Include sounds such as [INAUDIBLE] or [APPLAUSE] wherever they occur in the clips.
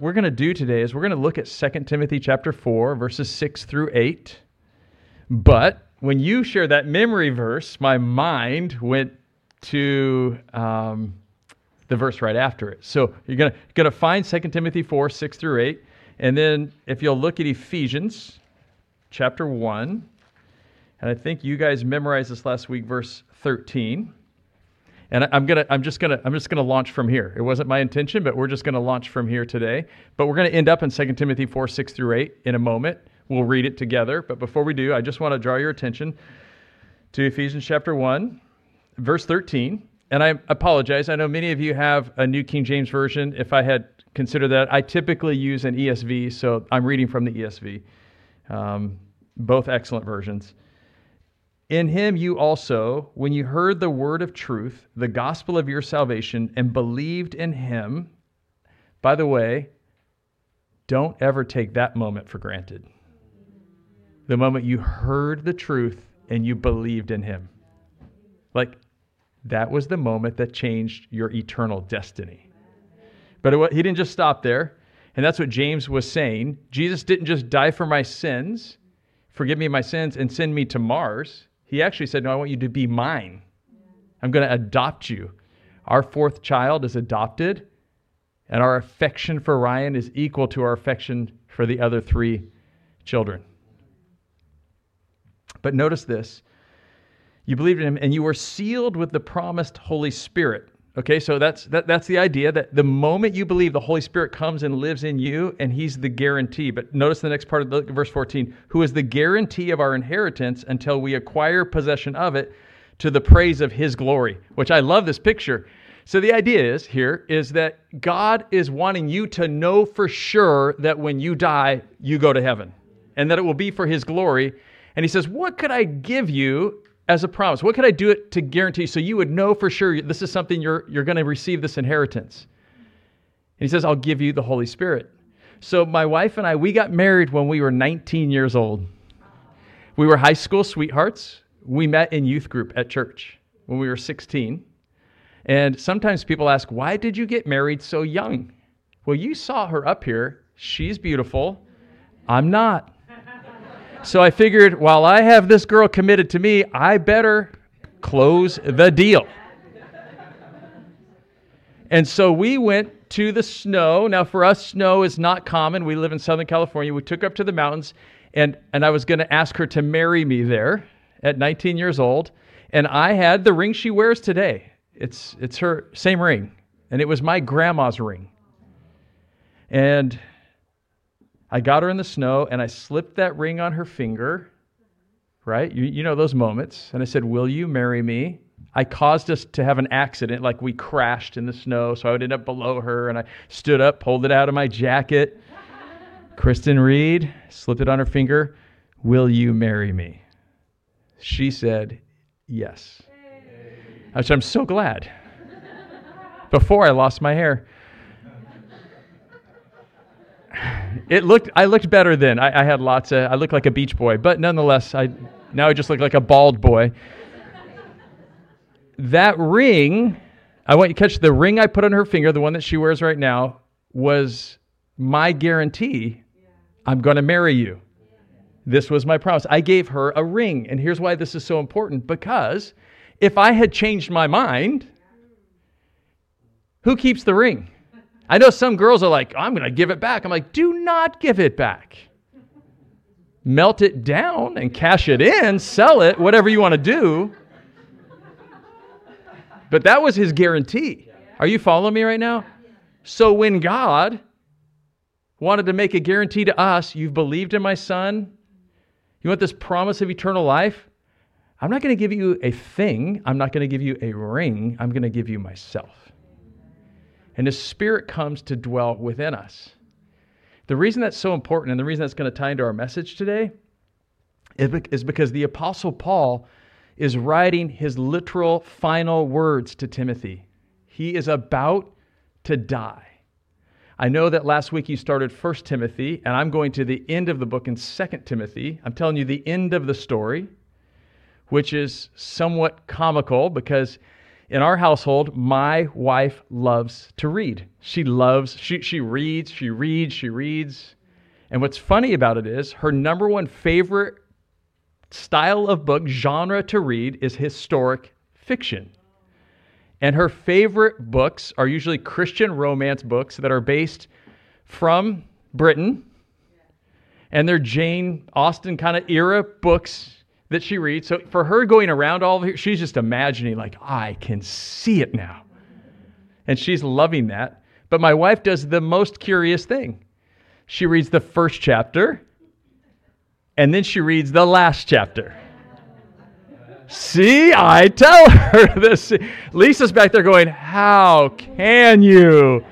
we're going to do today is we're going to look at 2 Timothy chapter 4 verses 6 through 8. But when you share that memory verse, my mind went to um, the verse right after it. So you're going to, going to find 2 Timothy 4, 6 through 8. And then if you'll look at Ephesians chapter 1, and I think you guys memorized this last week, verse 13. And I'm gonna, I'm just gonna, I'm just gonna launch from here. It wasn't my intention, but we're just gonna launch from here today. But we're gonna end up in 2 Timothy 4, 6 through 8 in a moment. We'll read it together. But before we do, I just want to draw your attention to Ephesians chapter 1, verse 13. And I apologize. I know many of you have a New King James Version. If I had considered that, I typically use an ESV, so I'm reading from the ESV. Um, both excellent versions. In him you also, when you heard the word of truth, the gospel of your salvation, and believed in him, by the way, don't ever take that moment for granted. The moment you heard the truth and you believed in him. Like, that was the moment that changed your eternal destiny. But it, he didn't just stop there. And that's what James was saying. Jesus didn't just die for my sins, forgive me my sins, and send me to Mars. He actually said, No, I want you to be mine. I'm going to adopt you. Our fourth child is adopted, and our affection for Ryan is equal to our affection for the other three children. But notice this you believed in him, and you were sealed with the promised Holy Spirit. Okay, so that's that, that's the idea that the moment you believe, the Holy Spirit comes and lives in you, and He's the guarantee. But notice the next part of the, verse 14, who is the guarantee of our inheritance until we acquire possession of it to the praise of His glory. Which I love this picture. So the idea is here is that God is wanting you to know for sure that when you die, you go to heaven, and that it will be for His glory. And He says, "What could I give you as a promise? What could I do it to guarantee so you would know for sure this is something you're, you're going to receive this inheritance? And he says, I'll give you the Holy Spirit. So my wife and I, we got married when we were 19 years old. We were high school sweethearts. We met in youth group at church when we were 16. And sometimes people ask, why did you get married so young? Well, you saw her up here. She's beautiful. I'm not. So I figured while I have this girl committed to me, I better close the deal. And so we went to the snow. Now, for us, snow is not common. We live in Southern California. We took up to the mountains, and, and I was going to ask her to marry me there at 19 years old. And I had the ring she wears today. It's, it's her same ring, and it was my grandma's ring. And I got her in the snow and I slipped that ring on her finger, right? You, you know those moments. And I said, Will you marry me? I caused us to have an accident, like we crashed in the snow, so I would end up below her. And I stood up, pulled it out of my jacket. Kristen Reed slipped it on her finger. Will you marry me? She said, Yes. Which I'm so glad. Before I lost my hair. It looked I looked better then. I, I, had lots of I looked like a beach boy, but nonetheless, I now I just look like a bald boy. That ring, I want you to catch the ring I put on her finger, the one that she wears right now, was my guarantee. I'm going to marry you. This was my promise. I gave her a ring, and here's why this is so important because if I had changed my mind, who keeps the ring? I know some girls are like, I'm going to give it back. I'm like, do not give it back. Melt it down and cash it in, sell it, whatever you want to do. But that was his guarantee. Are you following me right now? So when God wanted to make a guarantee to us, you've believed in my son, you want this promise of eternal life, I'm not going to give you a thing, I'm not going to give you a ring, I'm going to give you myself and His Spirit comes to dwell within us. The reason that's so important and the reason that's going to tie into our message today is because the Apostle Paul is writing his literal final words to Timothy. He is about to die. I know that last week you started 1 Timothy, and I'm going to the end of the book in 2 Timothy. I'm telling you the end of the story, which is somewhat comical because in our household, my wife loves to read. She loves, she, she reads, she reads, she reads. And what's funny about it is her number one favorite style of book, genre to read, is historic fiction. And her favorite books are usually Christian romance books that are based from Britain. And they're Jane Austen kind of era books that she reads. So for her going around all of it, she's just imagining, like, I can see it now. And she's loving that. But my wife does the most curious thing. She reads the first chapter, and then she reads the last chapter. See, I tell her [LAUGHS] this. Lisa's back there going, How can you?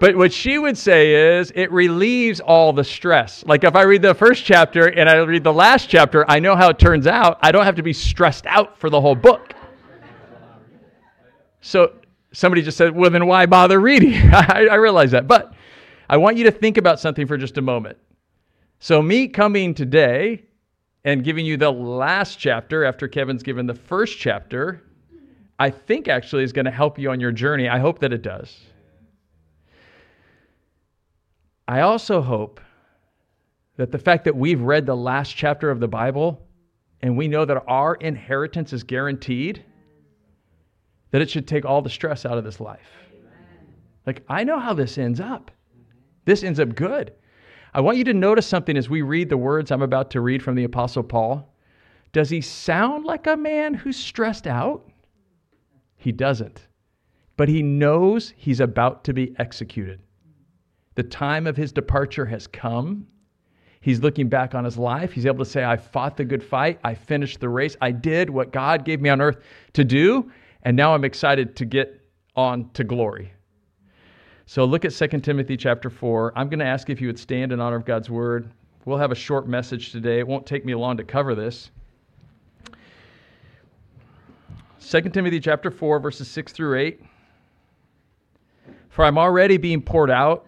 But what she would say is it relieves all the stress. Like if I read the first chapter and I read the last chapter, I know how it turns out. I don't have to be stressed out for the whole book. So somebody just said, well, then why bother reading? [LAUGHS] I, I realize that. But I want you to think about something for just a moment. So, me coming today and giving you the last chapter after Kevin's given the first chapter, I think actually is going to help you on your journey. I hope that it does. I also hope that the fact that we've read the last chapter of the Bible and we know that our inheritance is guaranteed, that it should take all the stress out of this life. Like, I know how this ends up. This ends up good. I want you to notice something as we read the words I'm about to read from the Apostle Paul. Does he sound like a man who's stressed out? He doesn't. But he knows he's about to be executed. The time of his departure has come. He's looking back on his life. He's able to say, I fought the good fight. I finished the race. I did what God gave me on earth to do. And now I'm excited to get on to glory. So look at 2 Timothy chapter 4. I'm going to ask if you would stand in honor of God's word. We'll have a short message today. It won't take me long to cover this. 2 Timothy chapter 4 verses 6 through 8. For I'm already being poured out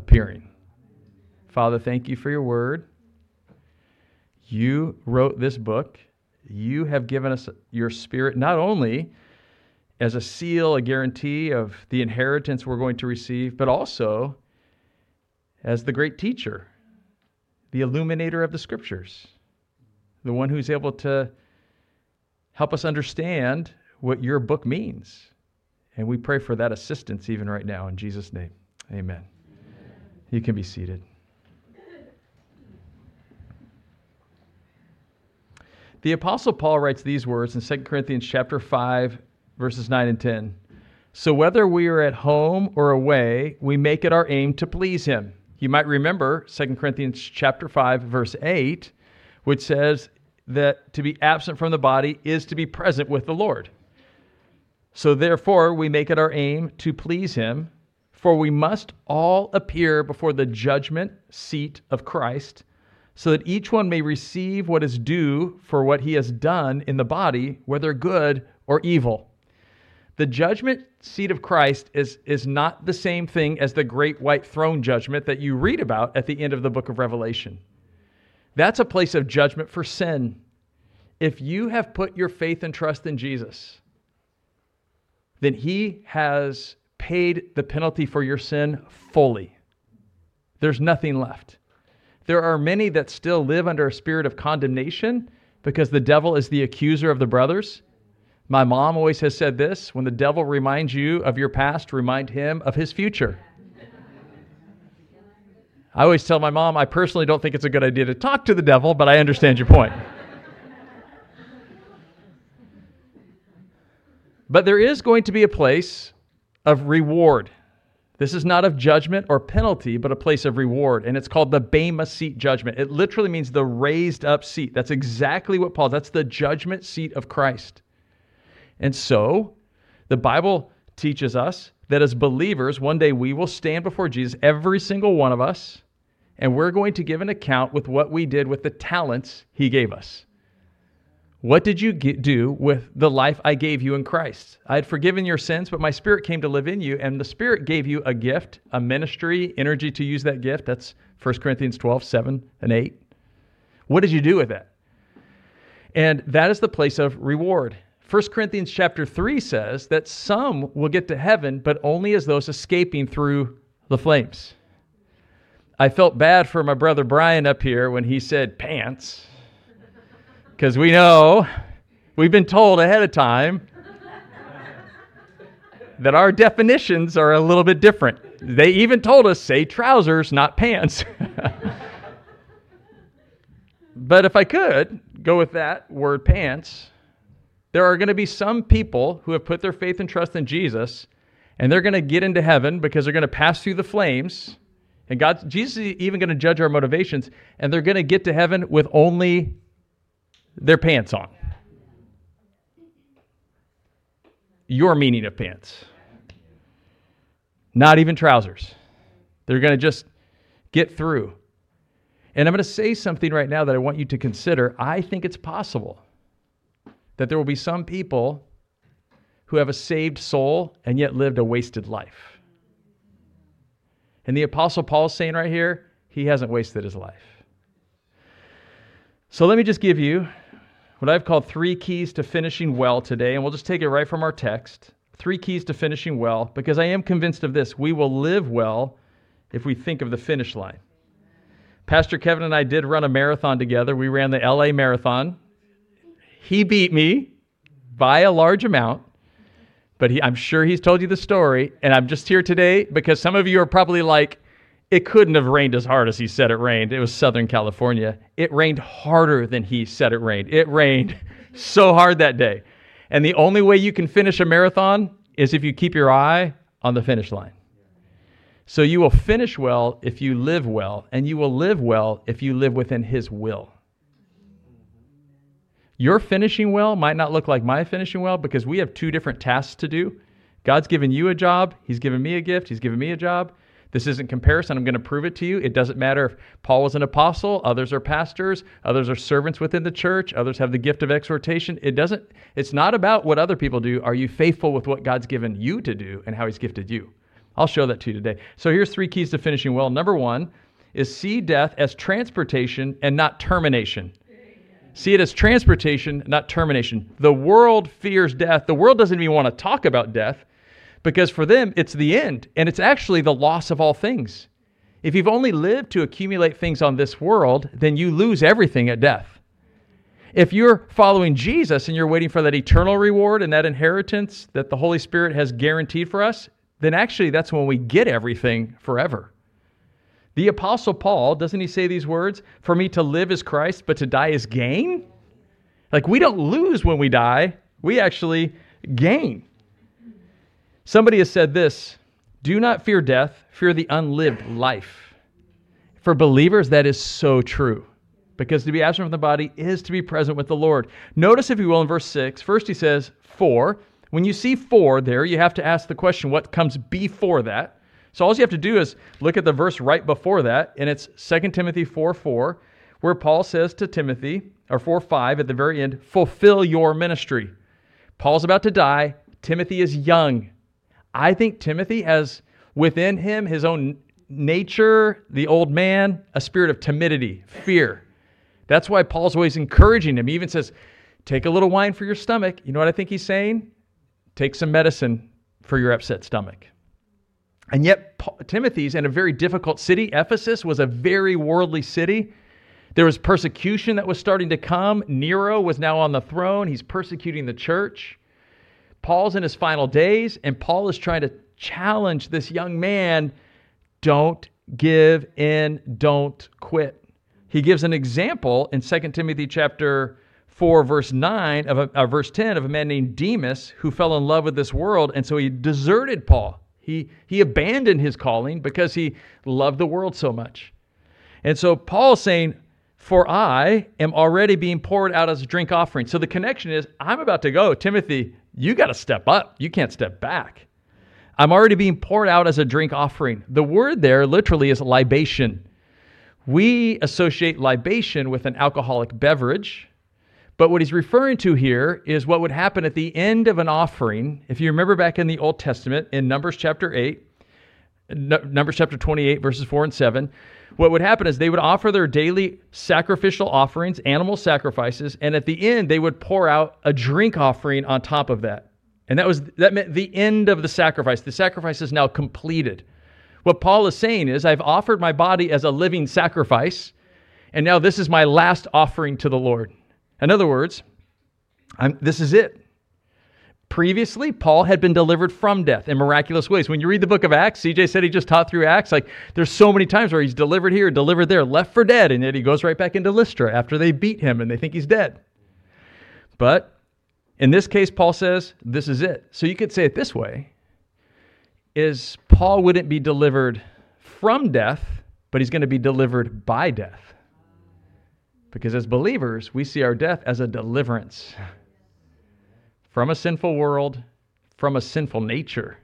appearing. Father, thank you for your word. You wrote this book. You have given us your spirit not only as a seal, a guarantee of the inheritance we're going to receive, but also as the great teacher, the illuminator of the scriptures, the one who's able to help us understand what your book means. And we pray for that assistance even right now in Jesus' name. Amen. You can be seated. The apostle Paul writes these words in 2 Corinthians chapter 5 verses 9 and 10. So whether we are at home or away, we make it our aim to please him. You might remember 2 Corinthians chapter 5 verse 8, which says that to be absent from the body is to be present with the Lord. So therefore, we make it our aim to please him for we must all appear before the judgment seat of Christ, so that each one may receive what is due for what he has done in the body, whether good or evil. The judgment seat of Christ is, is not the same thing as the great white throne judgment that you read about at the end of the book of Revelation. That's a place of judgment for sin. If you have put your faith and trust in Jesus, then he has paid the penalty for your sin fully. There's nothing left. There are many that still live under a spirit of condemnation because the devil is the accuser of the brothers. My mom always has said this when the devil reminds you of your past, remind him of his future. I always tell my mom, I personally don't think it's a good idea to talk to the devil, but I understand your point. [LAUGHS] but there is going to be a place of reward. This is not of judgment or penalty, but a place of reward. And it's called the Bema seat judgment. It literally means the raised up seat. That's exactly what Paul, that's the judgment seat of Christ. And so, The Bible teaches us that as believers, one day we will stand before Jesus, every single one of us, and we're going to give an account with what we did with the talents he gave us. What did you do with the life I gave you in Christ? I had forgiven your sins, but my spirit came to live in you, and the spirit gave you a gift, a ministry, energy to use that gift. That's 1 Corinthians 12, 7 and 8. What did you do with that? And that is the place of reward. 1 Corinthians chapter 3 says that some will get to heaven, but only as those escaping through the flames. I felt bad for my brother Brian up here when he said pants because we know, we've been told ahead of time that our definitions are a little bit different. They even told us say trousers, not pants. [LAUGHS] but if I could go with that word pants, there are going to be some people who have put their faith and trust in Jesus and they're going to get into heaven because they're going to pass through the flames. And God, Jesus is even going to judge our motivations, and they're going to get to heaven with only their pants on. Your meaning of pants. Not even trousers. They're going to just get through. And I'm going to say something right now that I want you to consider. I think it's possible that there will be some people who have a saved soul and yet lived a wasted life. And the Apostle Paul's saying right here, he hasn't wasted his life. So let me just give you what I've called three keys to finishing well today, and we'll just take it right from our text. Three keys to finishing well, because I am convinced of this. We will live well if we think of the finish line. Pastor Kevin and I did run a marathon together. We ran the LA Marathon. He beat me by a large amount, but he, I'm sure he's told you the story. And I'm just here today because some of you are probably like, it couldn't have rained as hard as he said it rained. It was Southern California. It rained harder than he said it rained. It rained [LAUGHS] so hard that day. And the only way you can finish a marathon is if you keep your eye on the finish line. So you will finish well if you live well, and you will live well if you live within his will. Your finishing well might not look like my finishing well because we have two different tasks to do. God's given you a job, He's given me a gift, He's given me a job. This isn't comparison. I'm going to prove it to you. It doesn't matter if Paul was an apostle, others are pastors, others are servants within the church, others have the gift of exhortation. It doesn't it's not about what other people do. Are you faithful with what God's given you to do and how he's gifted you? I'll show that to you today. So here's three keys to finishing well. Number 1 is see death as transportation and not termination. See it as transportation, not termination. The world fears death. The world doesn't even want to talk about death because for them, it's the end, and it's actually the loss of all things. If you've only lived to accumulate things on this world, then you lose everything at death. If you're following Jesus and you're waiting for that eternal reward and that inheritance that the Holy Spirit has guaranteed for us, then actually that's when we get everything forever. The Apostle Paul, doesn't he say these words? For me to live is Christ, but to die is gain? Like we don't lose when we die, we actually gain. Somebody has said this Do not fear death, fear the unlived life. For believers, that is so true. Because to be absent from the body is to be present with the Lord. Notice, if you will, in verse 6, first he says, For. When you see for there, you have to ask the question, what comes before that? So all you have to do is look at the verse right before that, and it's 2 Timothy 4 4, where Paul says to Timothy, or 4 5 at the very end, fulfill your ministry. Paul's about to die. Timothy is young. I think Timothy has within him his own nature, the old man, a spirit of timidity, fear. That's why Paul's always encouraging him. He even says, Take a little wine for your stomach. You know what I think he's saying? Take some medicine for your upset stomach. And yet, Paul, Timothy's in a very difficult city. Ephesus was a very worldly city. There was persecution that was starting to come. Nero was now on the throne. He's persecuting the church. Paul's in his final days, and Paul is trying to challenge this young man don't give in, don't quit. He gives an example in 2 Timothy chapter 4 verse 9 of a, uh, verse 10 of a man named Demas who fell in love with this world and so he deserted Paul. He he abandoned his calling because he loved the world so much. And so Paul's saying, "For I am already being poured out as a drink offering." So the connection is I'm about to go. Timothy, you got to step up. You can't step back. I'm already being poured out as a drink offering. The word there literally is libation. We associate libation with an alcoholic beverage, but what he's referring to here is what would happen at the end of an offering. If you remember back in the Old Testament, in Numbers chapter 8, Numbers chapter 28, verses 4 and 7, what would happen is they would offer their daily sacrificial offerings, animal sacrifices, and at the end they would pour out a drink offering on top of that. And that was that meant the end of the sacrifice. The sacrifice is now completed. What Paul is saying is I've offered my body as a living sacrifice, and now this is my last offering to the Lord. In other words, I'm, this is it. Previously, Paul had been delivered from death in miraculous ways. When you read the book of Acts, CJ said he just taught through Acts. Like, there's so many times where he's delivered here, delivered there, left for dead, and yet he goes right back into Lystra after they beat him and they think he's dead. But in this case, Paul says, this is it. So you could say it this way is Paul wouldn't be delivered from death, but he's going to be delivered by death. Because as believers, we see our death as a deliverance from a sinful world, from a sinful nature.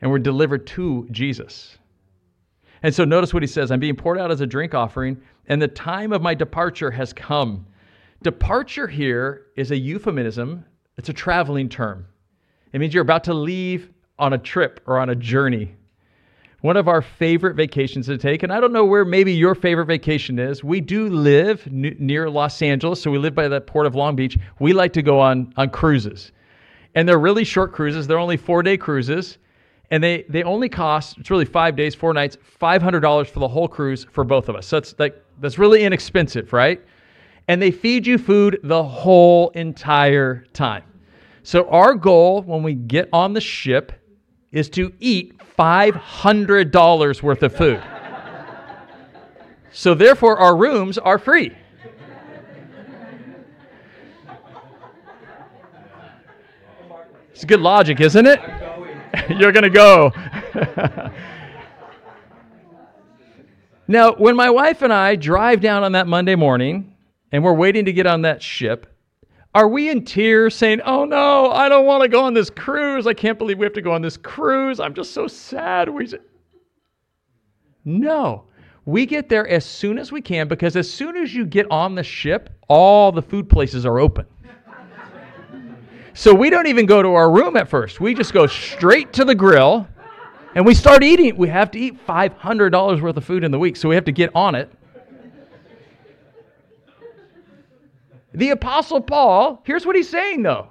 And we're delivered to Jesus. And so notice what he says I'm being poured out as a drink offering, and the time of my departure has come. Departure here is a euphemism, it's a traveling term. It means you're about to leave on a trip or on a journey. One of our favorite vacations to take, and I don't know where maybe your favorite vacation is. We do live n- near Los Angeles, so we live by the port of Long Beach. We like to go on, on cruises. And they're really short cruises, they're only four day cruises. And they, they only cost, it's really five days, four nights, $500 for the whole cruise for both of us. So that's, like, that's really inexpensive, right? And they feed you food the whole entire time. So our goal when we get on the ship is to eat $500 worth of food. So, therefore, our rooms are free. It's good logic, isn't it? [LAUGHS] You're going to go. [LAUGHS] now, when my wife and I drive down on that Monday morning and we're waiting to get on that ship, are we in tears saying, Oh no, I don't want to go on this cruise. I can't believe we have to go on this cruise. I'm just so sad. We. No. We get there as soon as we can because as soon as you get on the ship, all the food places are open. so we don't even go to our room at first. We just go straight to the grill and we start eating. We have to eat $500 worth of food in the week, so we have to get on it. The Apostle Paul, here's what he's saying though.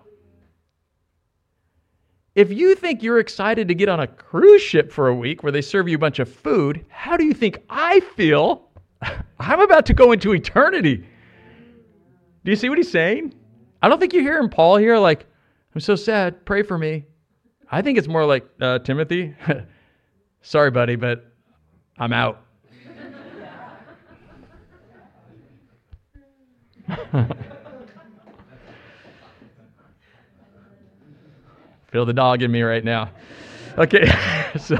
If you think you're excited to get on a cruise ship for a week where they serve you a bunch of food, how do you think I feel? [LAUGHS] I'm about to go into eternity. Do you see what he's saying? I don't think you're hearing Paul here like, I'm so sad, pray for me. I think it's more like, uh, Timothy, [LAUGHS] sorry, buddy, but I'm out. [LAUGHS] Feel the dog in me right now. Okay, [LAUGHS] so.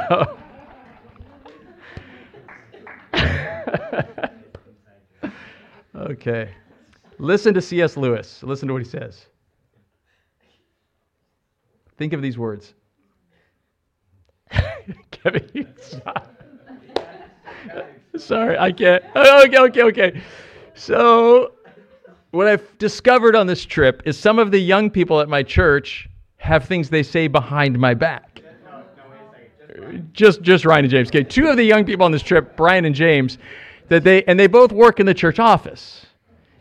[LAUGHS] okay. Listen to C.S. Lewis. Listen to what he says. Think of these words. [LAUGHS] Kevin, Sorry, I can't. Oh, okay, okay, okay. So, what I've discovered on this trip is some of the young people at my church have things they say behind my back. Just, just Ryan and James. Okay, two of the young people on this trip, Brian and James, that they and they both work in the church office,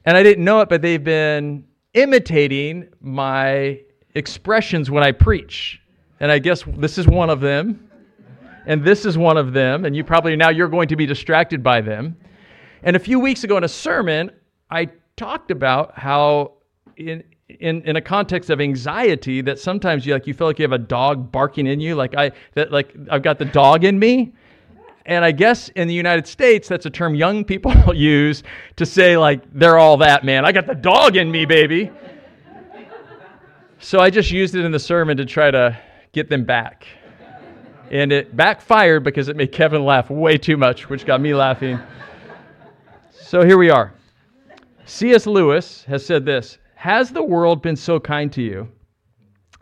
and I didn't know it, but they've been imitating my expressions when I preach, and I guess this is one of them, and this is one of them, and you probably now you're going to be distracted by them. And a few weeks ago in a sermon, I talked about how in in, in a context of anxiety that sometimes you like you feel like you have a dog barking in you like i that like i've got the dog in me. And i guess in the united states that's a term young people [LAUGHS] use to say like they're all that man. I got the dog in me baby. So i just used it in the sermon to try to get them back. And it backfired because it made kevin laugh way too much which got me laughing. So here we are. Cs lewis has said this has the world been so kind to you?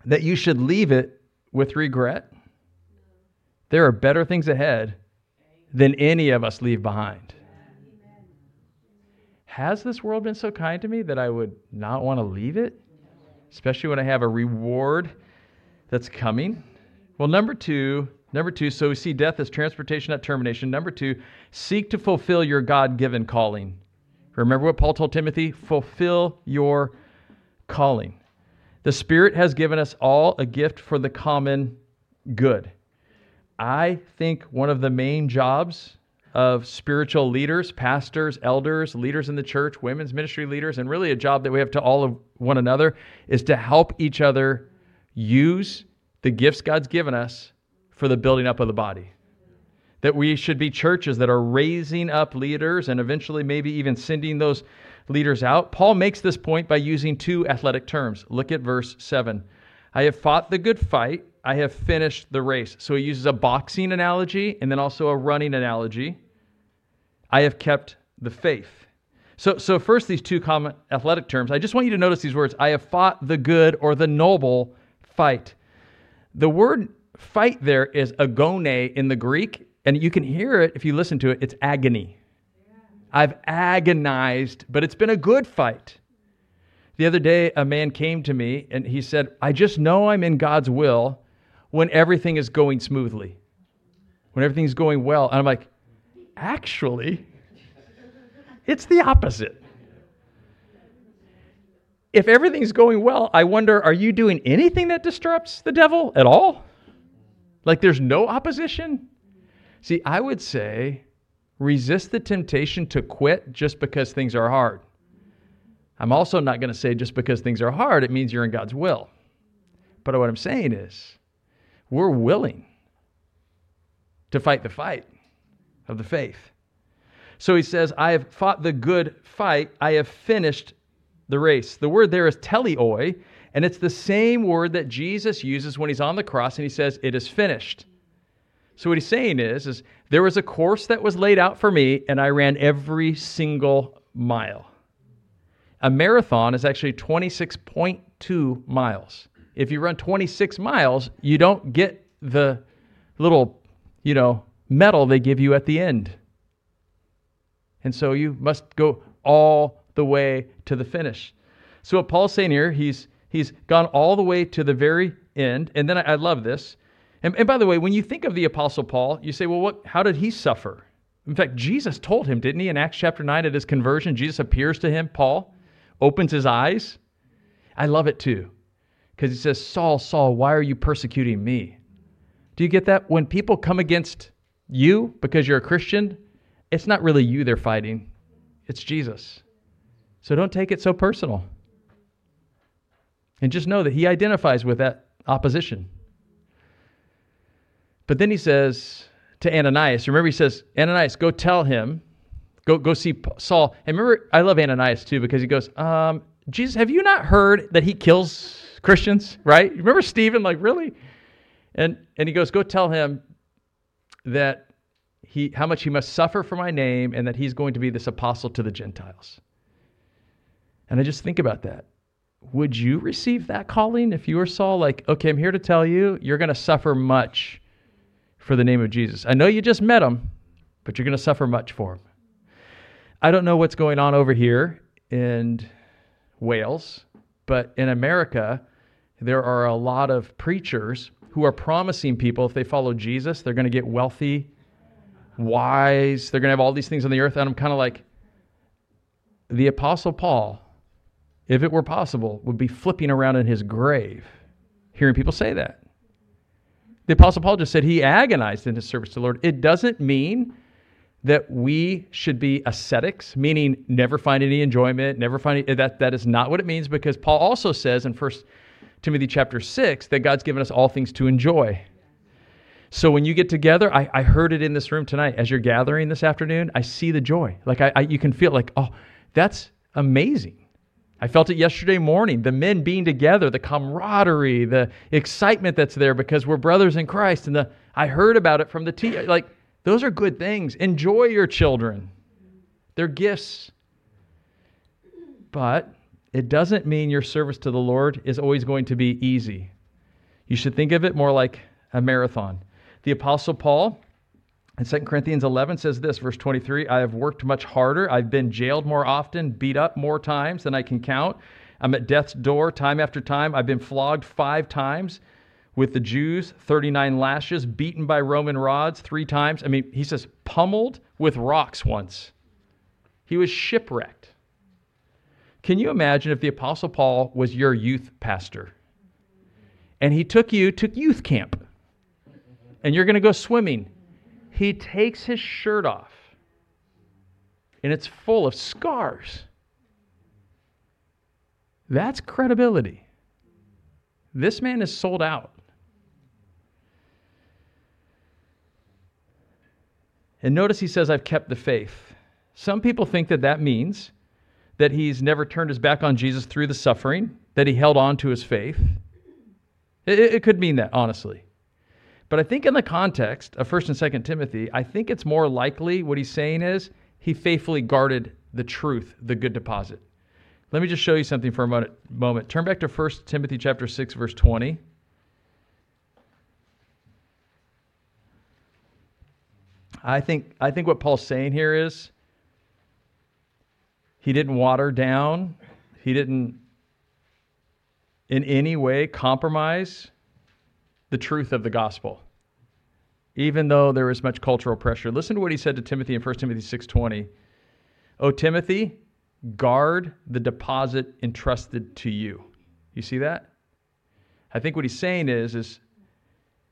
that you should leave it with regret. There are better things ahead than any of us leave behind. Has this world been so kind to me that I would not want to leave it? Especially when I have a reward that's coming. Well, number two, number two, so we see death as transportation, not termination. Number two, seek to fulfill your God given calling. Remember what Paul told Timothy? Fulfill your calling. The Spirit has given us all a gift for the common good. I think one of the main jobs of spiritual leaders, pastors, elders, leaders in the church, women's ministry leaders, and really a job that we have to all of one another is to help each other use the gifts God's given us for the building up of the body. That we should be churches that are raising up leaders and eventually maybe even sending those leaders out. Paul makes this point by using two athletic terms. Look at verse 7. I have fought the good fight. I have finished the race. So he uses a boxing analogy and then also a running analogy. I have kept the faith. So, so first, these two common athletic terms. I just want you to notice these words I have fought the good or the noble fight. The word fight there is agone in the Greek, and you can hear it if you listen to it. It's agony. I've agonized, but it's been a good fight. The other day, a man came to me and he said, I just know I'm in God's will when everything is going smoothly, when everything's going well. And I'm like, actually, it's the opposite. If everything's going well, I wonder, are you doing anything that disrupts the devil at all? Like there's no opposition? See, I would say resist the temptation to quit just because things are hard. I'm also not going to say just because things are hard, it means you're in God's will. But what I'm saying is, we're willing to fight the fight of the faith. So he says, I have fought the good fight, I have finished the race. The word there is teleoi, and it's the same word that Jesus uses when he's on the cross and he says, It is finished. So what he's saying is, is there was a course that was laid out for me, and I ran every single mile. A marathon is actually 26.2 miles. If you run 26 miles, you don't get the little, you know, medal they give you at the end. And so you must go all the way to the finish. So what Paul's saying here, he's he's gone all the way to the very end. And then I, I love this. And, and by the way, when you think of the Apostle Paul, you say, well, what, how did he suffer? In fact, Jesus told him, didn't he, in Acts chapter 9 at his conversion? Jesus appears to him, Paul, opens his eyes. I love it too, because he says, Saul, Saul, why are you persecuting me? Do you get that? When people come against you because you're a Christian, it's not really you they're fighting, it's Jesus. So don't take it so personal. And just know that he identifies with that opposition. But then he says to Ananias, remember he says, Ananias, go tell him, go, go see Saul. And remember, I love Ananias too because he goes, um, Jesus, have you not heard that he kills Christians, right? Remember Stephen, like, really? And, and he goes, go tell him that he, how much he must suffer for my name and that he's going to be this apostle to the Gentiles. And I just think about that. Would you receive that calling if you were Saul? Like, okay, I'm here to tell you, you're going to suffer much for the name of Jesus. I know you just met him, but you're going to suffer much for him. I don't know what's going on over here in Wales, but in America, there are a lot of preachers who are promising people if they follow Jesus, they're going to get wealthy, wise, they're going to have all these things on the earth. And I'm kind of like, the Apostle Paul, if it were possible, would be flipping around in his grave hearing people say that. The Apostle Paul just said he agonized in his service to the Lord. It doesn't mean that we should be ascetics, meaning never find any enjoyment, never find any, that. That is not what it means because Paul also says in First Timothy chapter six that God's given us all things to enjoy. So when you get together, I, I heard it in this room tonight as you're gathering this afternoon. I see the joy. Like I, I you can feel like, oh, that's amazing. I felt it yesterday morning. The men being together, the camaraderie, the excitement that's there because we're brothers in Christ. And the I heard about it from the T. Like those are good things. Enjoy your children. They're gifts. But it doesn't mean your service to the Lord is always going to be easy. You should think of it more like a marathon. The Apostle Paul in 2 Corinthians 11 says this, verse 23 I have worked much harder. I've been jailed more often, beat up more times than I can count. I'm at death's door time after time. I've been flogged five times with the Jews, 39 lashes, beaten by Roman rods three times. I mean, he says, pummeled with rocks once. He was shipwrecked. Can you imagine if the Apostle Paul was your youth pastor and he took you to youth camp and you're going to go swimming? He takes his shirt off and it's full of scars. That's credibility. This man is sold out. And notice he says, I've kept the faith. Some people think that that means that he's never turned his back on Jesus through the suffering, that he held on to his faith. It, it could mean that, honestly. But I think in the context of 1st and 2nd Timothy, I think it's more likely what he's saying is he faithfully guarded the truth, the good deposit. Let me just show you something for a moment. Turn back to 1 Timothy chapter 6 verse 20. I think, I think what Paul's saying here is he didn't water down, he didn't in any way compromise the truth of the gospel even though there is much cultural pressure listen to what he said to timothy in 1 timothy 6.20 o timothy guard the deposit entrusted to you you see that i think what he's saying is is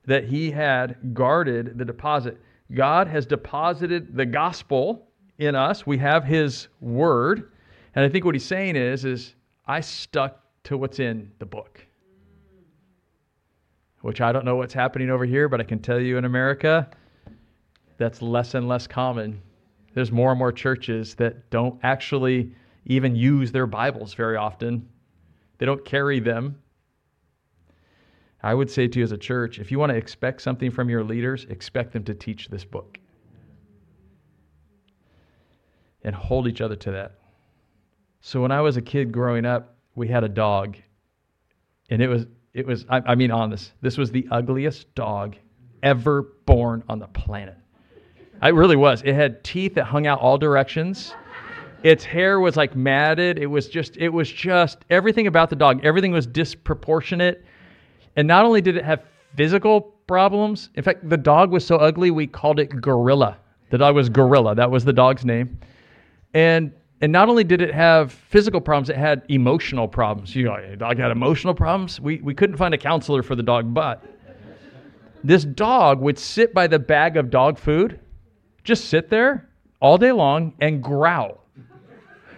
that he had guarded the deposit God has deposited the gospel in us. We have his word. And I think what he's saying is is I stuck to what's in the book. Which I don't know what's happening over here, but I can tell you in America that's less and less common. There's more and more churches that don't actually even use their Bibles very often. They don't carry them. I would say to you as a church, if you want to expect something from your leaders, expect them to teach this book. And hold each other to that. So when I was a kid growing up, we had a dog. And it was it was I, I mean honest, this was the ugliest dog ever born on the planet. It really was. It had teeth that hung out all directions. Its hair was like matted. It was just it was just everything about the dog. Everything was disproportionate and not only did it have physical problems, in fact, the dog was so ugly we called it Gorilla. The dog was Gorilla. That was the dog's name. And and not only did it have physical problems, it had emotional problems. You know, dog had emotional problems. We we couldn't find a counselor for the dog, but this dog would sit by the bag of dog food, just sit there all day long and growl.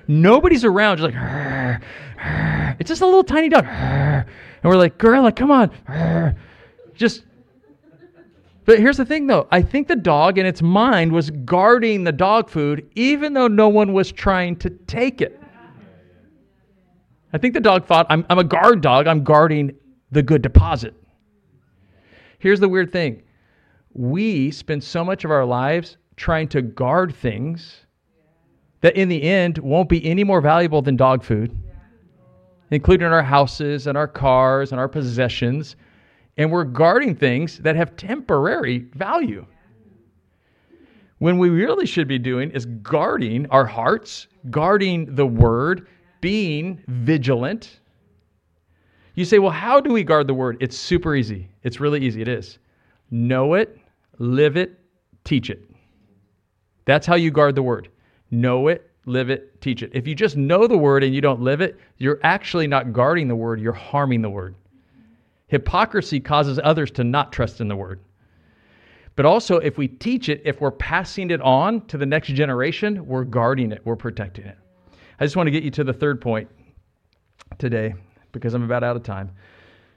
Nobody's around, just like, it's just a little tiny dog. And we're like, Gorilla, come on. Just. But here's the thing, though. I think the dog in its mind was guarding the dog food, even though no one was trying to take it. I think the dog thought, I'm, I'm a guard dog. I'm guarding the good deposit. Here's the weird thing we spend so much of our lives trying to guard things that in the end won't be any more valuable than dog food including our houses and our cars and our possessions. And we're guarding things that have temporary value. When we really should be doing is guarding our hearts, guarding the word, being vigilant. You say, well, how do we guard the word? It's super easy. It's really easy. It is. Know it, live it, teach it. That's how you guard the word. Know it, live it, teach it. If you just know the word and you don't live it, you're actually not guarding the word, you're harming the word. Hypocrisy causes others to not trust in the word. But also, if we teach it, if we're passing it on to the next generation, we're guarding it, we're protecting it. I just want to get you to the third point today because I'm about out of time.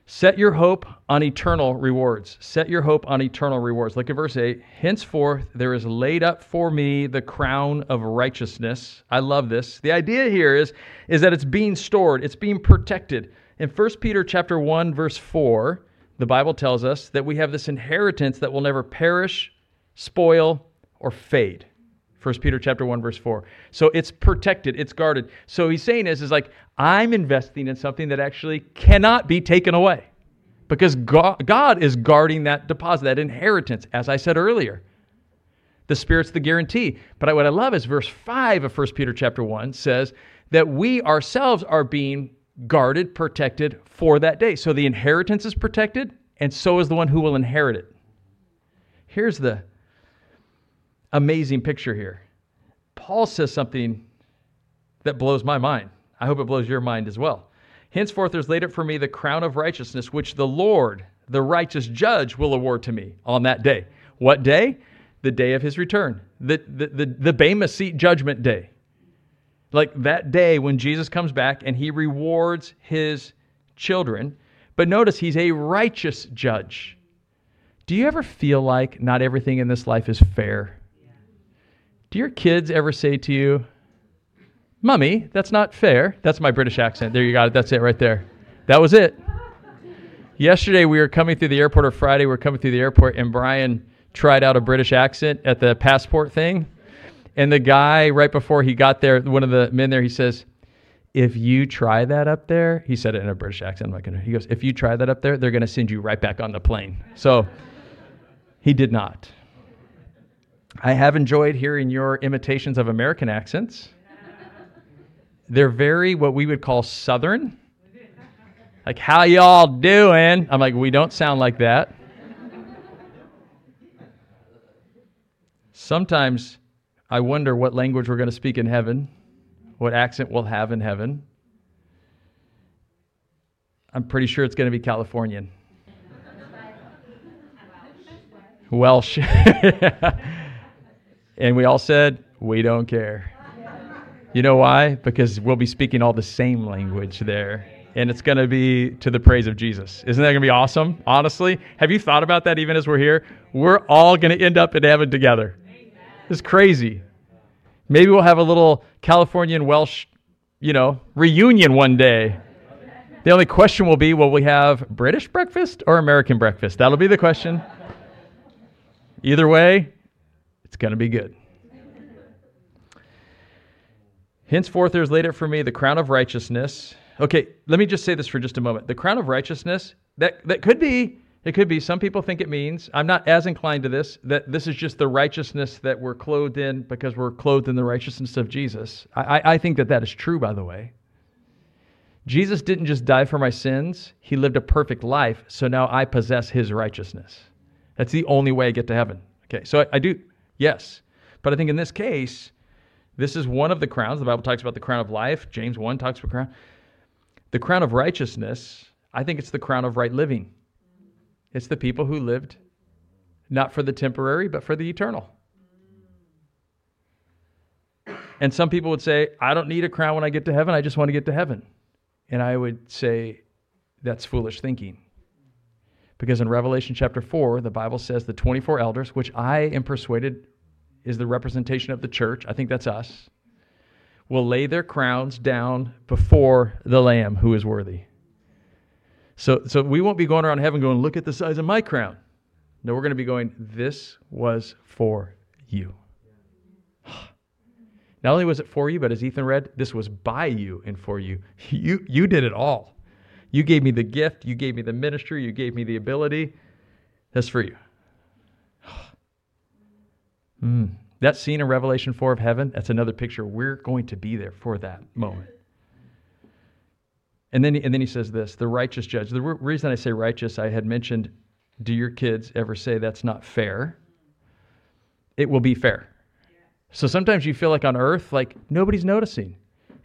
Set your hope on eternal rewards. Set your hope on eternal rewards. Look at verse 8. Henceforth, there is laid up for me the crown of righteousness. I love this. The idea here is, is that it's being stored, it's being protected. In 1 Peter chapter 1, verse 4, the Bible tells us that we have this inheritance that will never perish, spoil, or fade. 1 Peter chapter 1 verse 4. So it's protected, it's guarded. So he's saying is is like I'm investing in something that actually cannot be taken away. because God, is guarding that deposit, that inheritance, as I said earlier. The Spirit's the guarantee. But what I love is verse 5 of 1 Peter chapter 1 says that we ourselves are being guarded, protected for that day. So the inheritance is protected, and so is the one who will inherit it. Here's the amazing picture here. Paul says something that blows my mind. I hope it blows your mind as well. Henceforth, there's laid up for me the crown of righteousness, which the Lord, the righteous judge, will award to me on that day. What day? The day of his return, the, the, the, the Bema seat judgment day. Like that day when Jesus comes back and he rewards his children. But notice he's a righteous judge. Do you ever feel like not everything in this life is fair? Do your kids ever say to you, Mummy, that's not fair? That's my British accent. There you got it. That's it right there. That was it. Yesterday we were coming through the airport, or Friday we were coming through the airport, and Brian tried out a British accent at the passport thing. And the guy, right before he got there, one of the men there, he says, if you try that up there, he said it in a British accent. I'm gonna. He goes, if you try that up there, they're gonna send you right back on the plane. So he did not. I have enjoyed hearing your imitations of American accents. They're very what we would call Southern. Like, how y'all doing? I'm like, we don't sound like that. Sometimes I wonder what language we're going to speak in heaven, what accent we'll have in heaven. I'm pretty sure it's going to be Californian. Welsh. [LAUGHS] and we all said, we don't care. You know why? Because we'll be speaking all the same language there. And it's going to be to the praise of Jesus. Isn't that going to be awesome? Honestly, have you thought about that even as we're here? We're all going to end up in heaven together. It's crazy. Maybe we'll have a little Californian Welsh, you know, reunion one day. The only question will be will we have British breakfast or American breakfast? That'll be the question. Either way, it's going to be good. Henceforth, there is laid up for me the crown of righteousness. Okay, let me just say this for just a moment. The crown of righteousness, that, that could be it could be. Some people think it means, I'm not as inclined to this, that this is just the righteousness that we're clothed in because we're clothed in the righteousness of Jesus. I, I think that that is true, by the way. Jesus didn't just die for my sins, he lived a perfect life, so now I possess his righteousness. That's the only way I get to heaven. Okay, so I, I do, yes. But I think in this case, this is one of the crowns. The Bible talks about the crown of life. James 1 talks about crown. The crown of righteousness, I think it's the crown of right living. It's the people who lived not for the temporary, but for the eternal. And some people would say, I don't need a crown when I get to heaven. I just want to get to heaven. And I would say, that's foolish thinking. Because in Revelation chapter 4, the Bible says the 24 elders, which I am persuaded is the representation of the church, I think that's us, will lay their crowns down before the Lamb who is worthy. So, so we won't be going around heaven going, look at the size of my crown. No, we're going to be going, this was for you. [SIGHS] Not only was it for you, but as Ethan read, this was by you and for you. [LAUGHS] You, you did it all. You gave me the gift, you gave me the ministry, you gave me the ability. That's for you. [SIGHS] mm. That scene in Revelation 4 of heaven, that's another picture. We're going to be there for that moment. And then, and then he says this the righteous judge. The re- reason I say righteous, I had mentioned do your kids ever say that's not fair? It will be fair. So sometimes you feel like on earth, like nobody's noticing.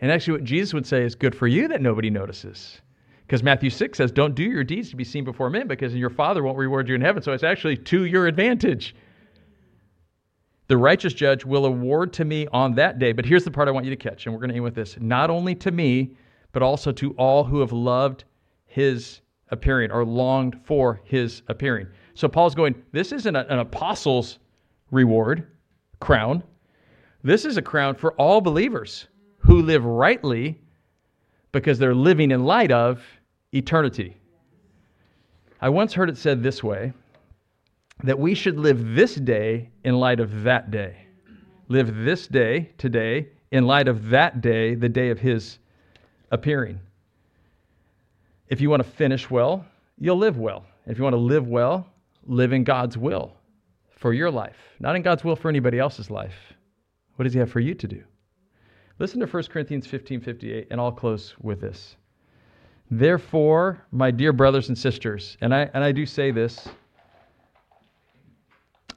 And actually, what Jesus would say is good for you that nobody notices. Because Matthew 6 says, Don't do your deeds to be seen before men, because your Father won't reward you in heaven. So it's actually to your advantage. The righteous judge will award to me on that day. But here's the part I want you to catch, and we're going to end with this. Not only to me, but also to all who have loved his appearing or longed for his appearing. So Paul's going, this isn't an apostle's reward, crown. This is a crown for all believers who live rightly because they're living in light of eternity. I once heard it said this way that we should live this day in light of that day. Live this day, today, in light of that day, the day of his appearing. If you want to finish well, you'll live well. If you want to live well, live in God's will for your life, not in God's will for anybody else's life. What does He have for you to do? Listen to 1 Corinthians 15 58, and I'll close with this. Therefore, my dear brothers and sisters, and I, and I do say this,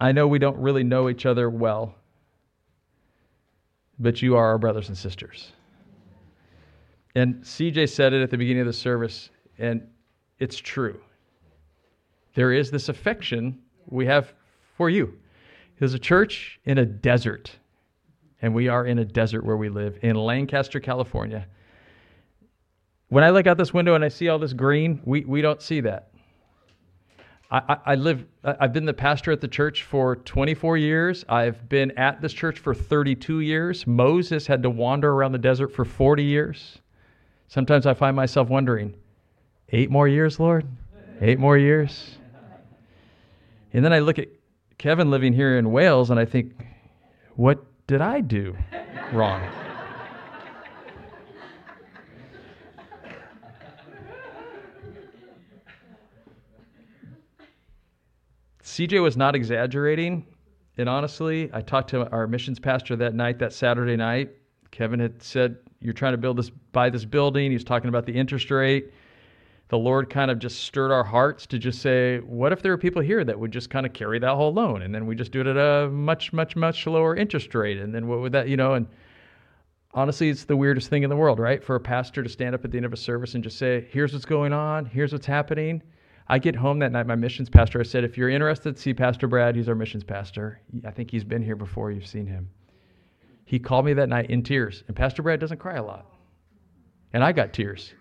I know we don't really know each other well, but you are our brothers and sisters. And CJ said it at the beginning of the service, and it's true. There is this affection we have for you. There's a church in a desert, and we are in a desert where we live in Lancaster, California. When I look out this window and I see all this green, we, we don't see that. I, I, live, I've been the pastor at the church for 24 years. I've been at this church for 32 years. Moses had to wander around the desert for 40 years. Sometimes I find myself wondering, eight more years, Lord? Eight more years? And then I look at Kevin living here in Wales and I think, what did I do wrong? CJ was not exaggerating. And honestly, I talked to our missions pastor that night, that Saturday night. Kevin had said, You're trying to build this, buy this building. He's talking about the interest rate. The Lord kind of just stirred our hearts to just say, What if there were people here that would just kind of carry that whole loan? And then we just do it at a much, much, much lower interest rate. And then what would that, you know, and honestly, it's the weirdest thing in the world, right? For a pastor to stand up at the end of a service and just say, Here's what's going on, here's what's happening. I get home that night, my missions pastor, I said, if you're interested, see Pastor Brad. He's our missions pastor. I think he's been here before. You've seen him. He called me that night in tears. And Pastor Brad doesn't cry a lot. And I got tears.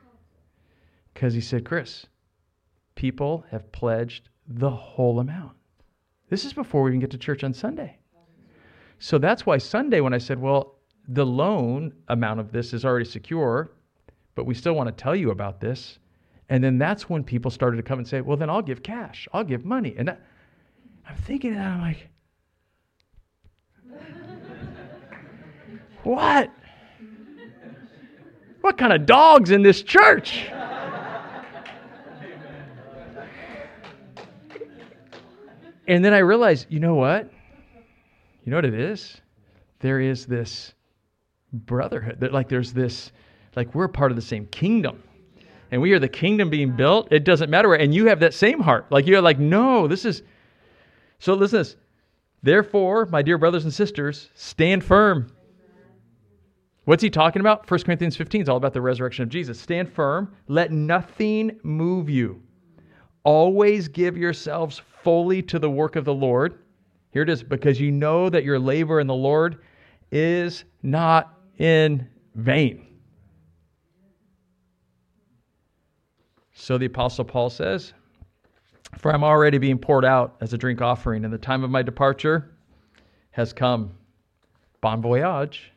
Because he said, Chris, people have pledged the whole amount. This is before we even get to church on Sunday. So that's why Sunday, when I said, well, the loan amount of this is already secure, but we still want to tell you about this. And then that's when people started to come and say, well, then I'll give cash, I'll give money. And that, I'm thinking that, I'm like, what? What kind of dogs in this church? and then I realized, you know what? You know what it is? There is this brotherhood. Like there's this, like we're part of the same kingdom and we are the kingdom being built, it doesn't matter where. And you have that same heart. Like you're like, no, this is. So listen this. Therefore, my dear brothers and sisters, stand firm. What's he talking about? 1 Corinthians 15 is all about the resurrection of Jesus. Stand firm. Let nothing move you. Always give yourselves fully to the work of the Lord. Here it is because you know that your labor in the Lord is not in vain. So the Apostle Paul says, For I'm already being poured out as a drink offering, and the time of my departure has come. Bon voyage.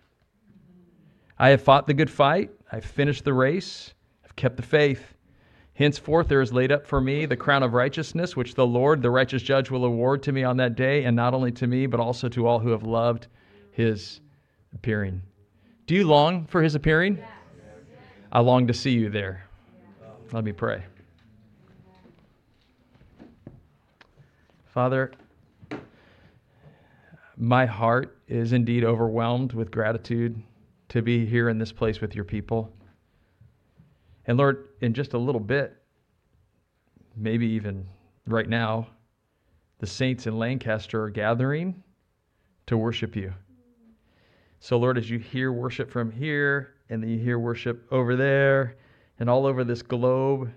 I have fought the good fight, I've finished the race, I've kept the faith. Henceforth, there is laid up for me the crown of righteousness, which the Lord, the righteous judge, will award to me on that day, and not only to me, but also to all who have loved his appearing. Do you long for his appearing? Yes. I long to see you there. Let me pray. Father, my heart is indeed overwhelmed with gratitude to be here in this place with your people. And Lord, in just a little bit, maybe even right now, the saints in Lancaster are gathering to worship you. So, Lord, as you hear worship from here, and then you hear worship over there, and all over this globe,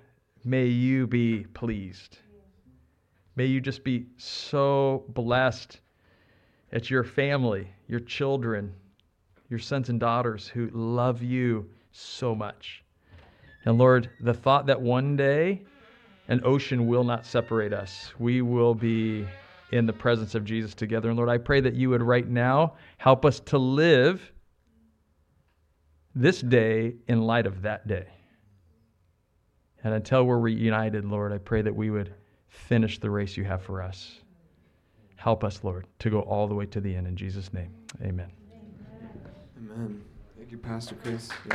may you be pleased. May you just be so blessed at your family, your children, your sons and daughters who love you so much. And Lord, the thought that one day an ocean will not separate us, we will be in the presence of Jesus together. And Lord, I pray that you would right now help us to live this day in light of that day. And until we're reunited, Lord, I pray that we would finish the race you have for us. Help us, Lord, to go all the way to the end. In Jesus' name, amen. Amen. Thank you, Pastor Chris. Yeah.